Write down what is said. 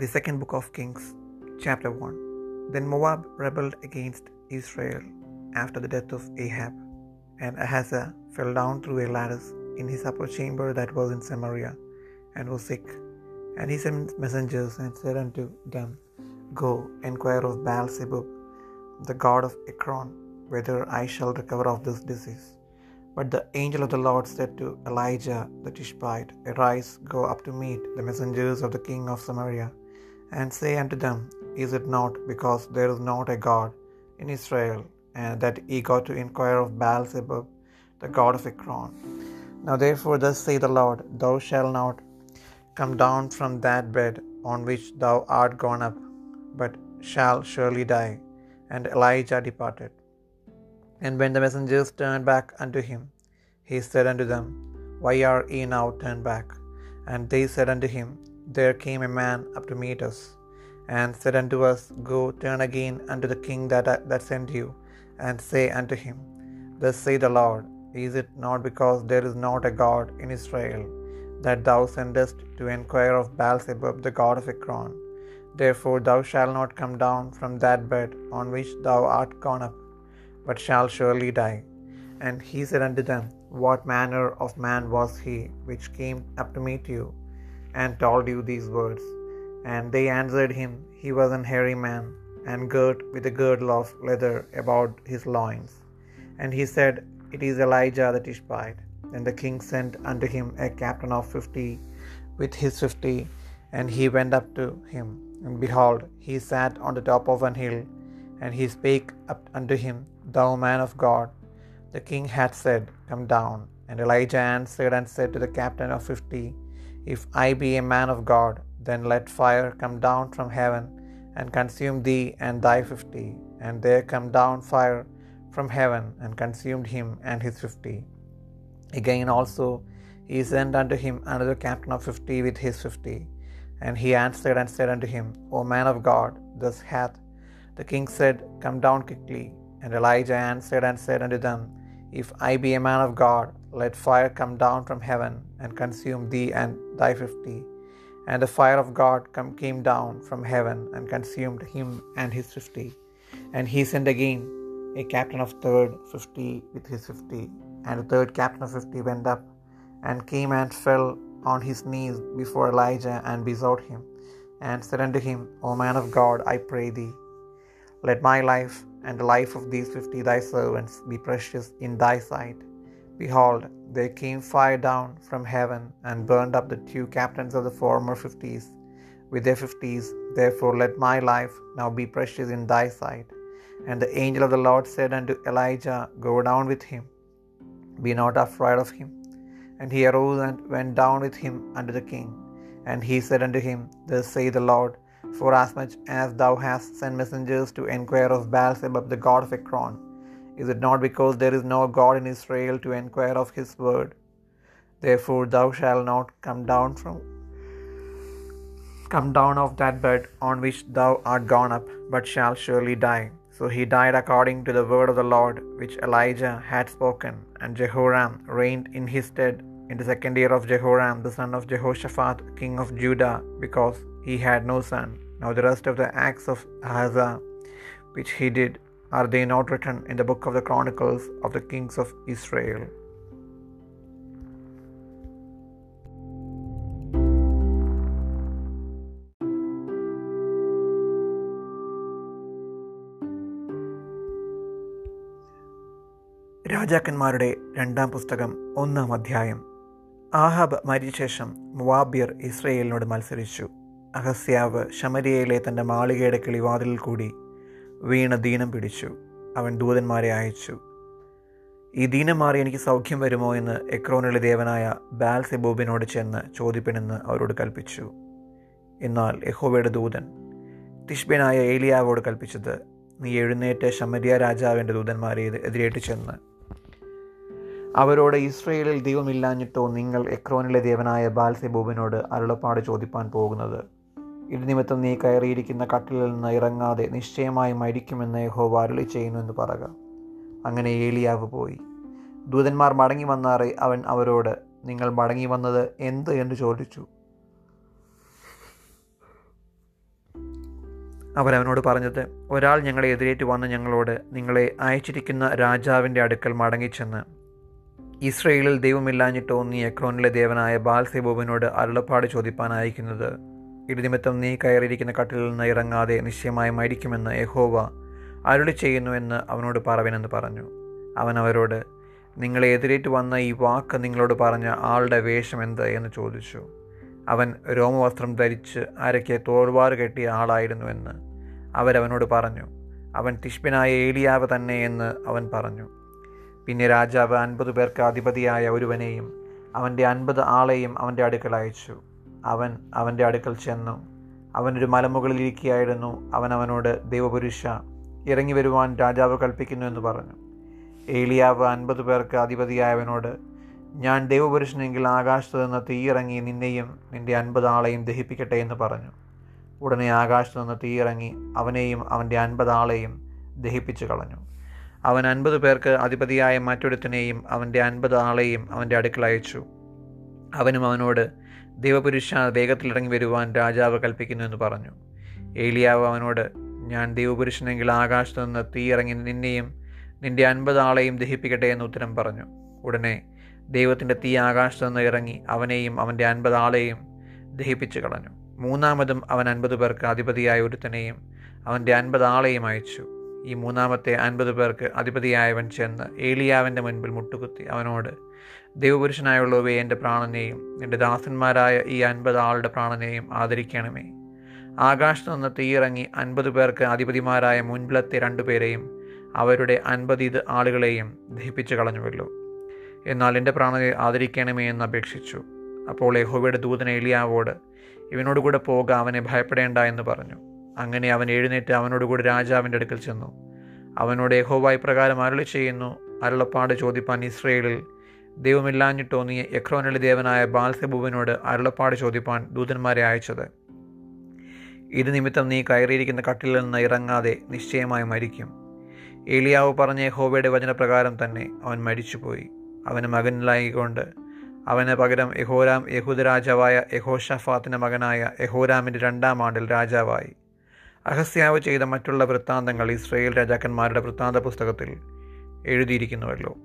The second book of Kings, chapter 1. Then Moab rebelled against Israel after the death of Ahab, and Ahaziah fell down through a lattice in his upper chamber that was in Samaria, and was sick. And he sent messengers and said unto them, Go, inquire of Baal Zebub, the god of Ekron, whether I shall recover of this disease. But the angel of the Lord said to Elijah the Tishbite, Arise, go up to meet the messengers of the king of Samaria, and say unto them, Is it not because there is not a God in Israel, and that ye go to inquire of Baal Zebub, the god of Ekron? Now therefore thus say the Lord, Thou shalt not come down from that bed on which thou art gone up, but shall surely die. And Elijah departed. And when the messengers turned back unto him, he said unto them, Why are ye now turned back? And they said unto him, There came a man up to meet us, and said unto us, Go, turn again unto the king that, that sent you, and say unto him, Thus say the Lord, Is it not because there is not a God in Israel, that thou sendest to inquire of Baalzebub, the god of Ekron? Therefore thou shalt not come down from that bed on which thou art gone up, but shalt surely die. And he said unto them, What manner of man was he which came up to meet you, and told you these words? And they answered him, He was an hairy man, and girt with a girdle of leather about his loins. And he said, It is Elijah the Tishbite. Then the king sent unto him a captain of fifty with his fifty, and he went up to him. And behold, he sat on the top of an hill, and he spake up unto him, Thou man of God, the king hath said, Come down. And Elijah answered and said to the captain of fifty, If I be a man of God, then let fire come down from heaven and consume thee and thy fifty. And there come down fire from heaven and consumed him and his fifty. Again also he sent unto him another captain of fifty with his fifty. And he answered and said unto him, O man of God, thus hath the king said, Come down quickly. And Elijah answered and said unto them, If I be a man of God, let fire come down from heaven and consume thee and thy fifty. And the fire of God come, came down from heaven and consumed him and his fifty. And he sent again a captain of third fifty with his fifty. And the third captain of fifty went up and came and fell on his knees before Elijah and besought him, and said unto him, O man of God, I pray thee, let my life and the life of these fifty thy servants be precious in thy sight. Behold, there came fire down from heaven and burned up the two captains of the former fifties with their fifties. Therefore, let my life now be precious in thy sight. And the angel of the Lord said unto Elijah, Go down with him, be not afraid of him. And he arose and went down with him unto the king. And he said unto him, Thus saith the Lord, Forasmuch as thou hast sent messengers to inquire of Baalzebub the god of Ekron, is it not because there is no God in Israel to inquire of his word? Therefore thou shalt not come down from come down of that bed on which thou art gone up, but shalt surely die. So he died according to the word of the Lord which Elijah had spoken, and Jehoram reigned in his stead in the second year of Jehoram the son of Jehoshaphat king of Judah, because he had no son. Now the rest of the acts of Ahaziah which he did, are they not written in the book of the Chronicles of the kings of Israel? രാജാക്കന്മാരുടെ രണ്ടാം പുസ്തകം ഒന്നാം അധ്യായം ആഹാബ് മരിച്ച ശേഷം മുവാബിയർ ഇസ്രയേലിനോട് മത്സരിച്ചു അഹസ്യാവ് ശമരിയയിലെ തന്റെ മാളികയുടെ കിളിവാതിലിൽ കൂടി വീണ ദീനം പിടിച്ചു. അവൻ ദൂതന്മാരെ അയച്ചു. ഈ ദീനം മാറി എനിക്ക് സൗഖ്യം വരുമോ എന്ന് എക്രോനിലെ ദേവനായ ബാൽ സെബോബിനോട് ചെന്ന് ചോദിപ്പിനെന്ന് അവരോട് കൽപ്പിച്ചു. എന്നാൽ യഹോവയുടെ ദൂതൻ തിഷ്ബനായ ഏലിയാവോട് കൽപ്പിച്ചത് നീ എഴുന്നേറ്റ് ശമരിയ രാജാവിന്റെ ദൂതന്മാരെ എതിരേറ്റ് ചെന്ന്. അവരോട് ഇസ്രയേലിൽ ദൈവമില്ലാഞ്ഞിട്ടോ നിങ്ങൾ എക്രോനിലെ ദേവനായ ബാൽസെബൂബിനോട് അരുളപ്പാട് ചോദിപ്പാൻ പോകുന്നത്? ഇത് നിമിത്തം നീ കയറിയിരിക്കുന്ന കട്ടിലിൽ നിന്ന് ഇറങ്ങാതെ നിശ്ചയമായി മരിക്കുമെന്ന് യഹോവ അരുളി ചെയ്യുന്നു എന്ന് പറക. അങ്ങനെ ഏലിയാവ് പോയി. ദൂതന്മാർ മടങ്ങി വന്നാറെ അവൻ അവരോട് നിങ്ങൾ മടങ്ങി വന്നത് എന്ത്? എന്ന് ചോദിച്ചു. അവരവനോട് പറഞ്ഞത് ഒരാൾ ഞങ്ങളെ എതിരേറ്റ് വന്ന് ഞങ്ങളോട് നിങ്ങളെ അയച്ചിരിക്കുന്ന രാജാവിന്റെ അടുക്കൽ മടങ്ങിച്ചെന്ന്. ഇസ്രയേലിൽ ദൈവമില്ലാഞ്ഞിട്ടോ നീ എക്രോനിലെ ദേവനായ ബാൽസെബോബിനോട് അരുളപ്പാട് ചോദിപ്പാൻ അയക്കുന്നത് ഇടിനിമിത്തം നീ കയറിയിരിക്കുന്ന കട്ടിലിൽ നിന്ന് ഇറങ്ങാതെ നിശ്ചയമായി മരിക്കുമെന്ന് യഹോവ അരുളി ചെയ്യുന്നുവെന്ന് അവനോട് പറവനെന്ന് പറഞ്ഞു. അവൻ അവരോട് നിങ്ങളെ എതിരേറ്റ് വന്ന ഈ വാക്ക് നിങ്ങളോട് പറഞ്ഞ ആളുടെ വേഷം എന്ത്? എന്ന് ചോദിച്ചു. അവൻ രോമവസ്ത്രം ധരിച്ച് അരയ്ക്ക് തോൾവാറ് കെട്ടിയ ആളായിരുന്നുവെന്ന് അവരവനോട് പറഞ്ഞു. അവൻ തിഷ്പിനായ ഏലിയാവ് തന്നെ എന്ന് അവൻ പറഞ്ഞു. പിന്നെ രാജാവ് അൻപത് പേർക്ക് അധിപതിയായ ഒരുവനെയും അവന്റെ അൻപത് ആളെയും അവന്റെ അടുക്കൽ അയച്ചു. അവൻ അവന്റെ അടുക്കൽ ചെന്നു. അവനൊരു മലമുകളിൽ ഇരിക്കുകയായിരുന്നു. അവൻ അവനോട് ദൈവപുരുഷ ഇറങ്ങി വരുവാൻ രാജാവ് കൽപ്പിക്കുന്നു എന്ന് പറഞ്ഞു. ഏലിയാവ് അൻപത് പേർക്ക് അധിപതിയായവനോട് ഞാൻ ദൈവപുരുഷനെങ്കിൽ ആകാശത്ത് നിന്ന് തീയിറങ്ങി നിന്നെയും നിന്റെ അൻപത് ആളെയും ദഹിപ്പിക്കട്ടെ എന്ന് പറഞ്ഞു. ഉടനെ ആകാശത്ത് നിന്ന് തീയിറങ്ങി അവനെയും അവന്റെ അൻപത് ആളെയും ദഹിപ്പിച്ചു കളഞ്ഞു. അവൻ അൻപത് പേർക്ക് അധിപതിയായ മറ്റൊരുത്തനെയും അവന്റെ അൻപത് ആളെയും അവന്റെ അടുക്കൽ അയച്ചു. അവനും അവനോട് ദൈവപുരുഷ വേഗത്തിൽ ഇറങ്ങി വരുവാൻ രാജാവ് കൽപ്പിക്കുന്നു എന്ന് പറഞ്ഞു. ഏലിയാവ് അവനോട് ഞാൻ ദൈവപുരുഷനെങ്കിൽ ആകാശത്ത് നിന്ന് തീ ഇറങ്ങി നിന്നെയും നിന്റെ അൻപത് ആളെയും ദഹിപ്പിക്കട്ടെ എന്ന് ഉത്തരം പറഞ്ഞു. ഉടനെ ദൈവത്തിന്റെ തീ ആകാശത്ത് നിന്ന് ഇറങ്ങി അവനെയും അവന്റെ അൻപത് ആളെയും ദഹിപ്പിച്ചു കളഞ്ഞു. മൂന്നാമതും അവൻ അൻപത് പേർക്ക് അധിപതിയായ ഒരുത്തനെയും അവന്റെ അൻപത് ആളെയും അയച്ചു. ഈ മൂന്നാമത്തെ അൻപത് പേർക്ക് അധിപതിയായവൻ ചെന്ന് ഏലിയാവിന്റെ മുൻപിൽ മുട്ടുകുത്തി അവനോട് ദൈവപുരുഷനായുള്ളവയെ എന്റെ പ്രാണനെയും എന്റെ ദാസന്മാരായ ഈ അൻപത് ആളുടെ പ്രാണനെയും ആദരിക്കണമേ. ആകാശത്ത് നിന്ന് തീയിറങ്ങി അൻപത് പേർക്ക് അധിപതിമാരായ മുൻപിലത്തെ രണ്ടുപേരെയും അവരുടെ അൻപത് ഇത് ആളുകളെയും ദഹിപ്പിച്ചു കളഞ്ഞുവല്ലോ. എന്നാൽ എന്റെ പ്രാണനെ ആദരിക്കണമേ എന്ന് അപേക്ഷിച്ചു. അപ്പോൾ യഹോവയുടെ ദൂതന എലിയാവോട് ഇവനോട് കൂടെ പോക അവനെ ഭയപ്പെടേണ്ട എന്ന് പറഞ്ഞു. അങ്ങനെ അവൻ എഴുന്നേറ്റ് അവനോടുകൂടി രാജാവിന്റെ അടുക്കൽ ചെന്നു. അവനോട് യഹോവ ഇപ്രകാരം അരുളി ചെയ്യുന്നു അരുളപ്പാട് ചോദിപ്പാൻ ഇസ്രയേലിൽ ദൈവമില്ലാഞ്ഞിട്ടോ തോന്നിയ യക്രോനലി ദേവനായ ബാൽസെബുവിനോട് അരുളപ്പാട് ചോദിപ്പാൻ ദൂതന്മാരെ അയച്ചത്. ഇത് നിമിത്തം നീ കയറിയിരിക്കുന്ന കട്ടിലിൽ നിന്ന് ഇറങ്ങാതെ നിശ്ചയമായി മരിക്കും. ഏലിയാവ് പറഞ്ഞ യഹോവയുടെ വചനപ്രകാരം തന്നെ അവൻ മരിച്ചുപോയി. അവന് മകനിലായിക്കൊണ്ട് അവന് പകരം യഹോരാം യഹൂദ രാജാവായ യഹോഷഫാത്തിന്റെ മകനായ യഹോരാമിന്റെ രണ്ടാം ആണ്ടിൽ രാജാവായി. അഹസ്യാവ് ചെയ്ത മറ്റുള്ള വൃത്താന്തങ്ങൾ ഇസ്രയേൽ രാജാക്കന്മാരുടെ വൃത്താന്ത പുസ്തകത്തിൽ എഴുതിയിരിക്കുന്നുവല്ലോ.